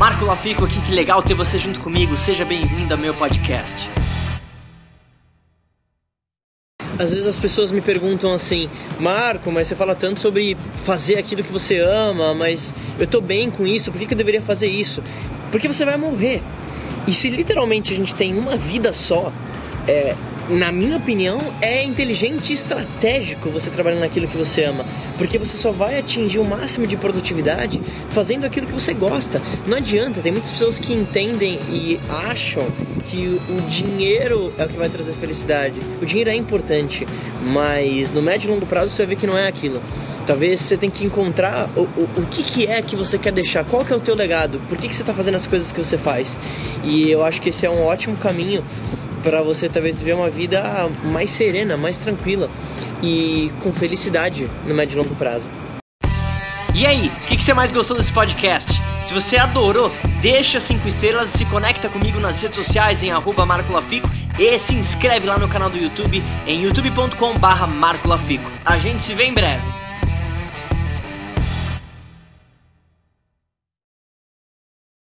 Marco Lafico aqui, que legal ter você junto comigo. Seja bem-vindo ao meu podcast. Às vezes as pessoas me perguntam assim, Marco, mas você fala tanto sobre fazer aquilo que você ama, mas eu tô bem com isso, por que, que eu deveria fazer isso? Porque você vai morrer. E se literalmente a gente tem uma vida só, é, na minha opinião, é inteligente e estratégico você trabalhar naquilo que você ama, porque você só vai atingir o máximo de produtividade fazendo aquilo que você gosta. Não adianta, tem muitas pessoas que entendem e acham que o dinheiro é o que vai trazer felicidade. O dinheiro é importante, mas no médio e longo prazo você vai ver que não é aquilo. Talvez você tenha que encontrar o, o, o que, que é que você quer deixar, qual que é o teu legado, por que, que você está fazendo as coisas que você faz. E eu acho que esse é um ótimo caminho para você talvez viver uma vida mais serena, mais tranquila e com felicidade no médio e longo prazo. E aí, o que, que, você mais gostou desse podcast? Se você adorou, deixa cinco estrelas e se conecta comigo nas redes sociais em arroba Marco Lafico e se inscreve lá no canal do YouTube em youtube.com barra Marco Lafico. A gente se vê em breve.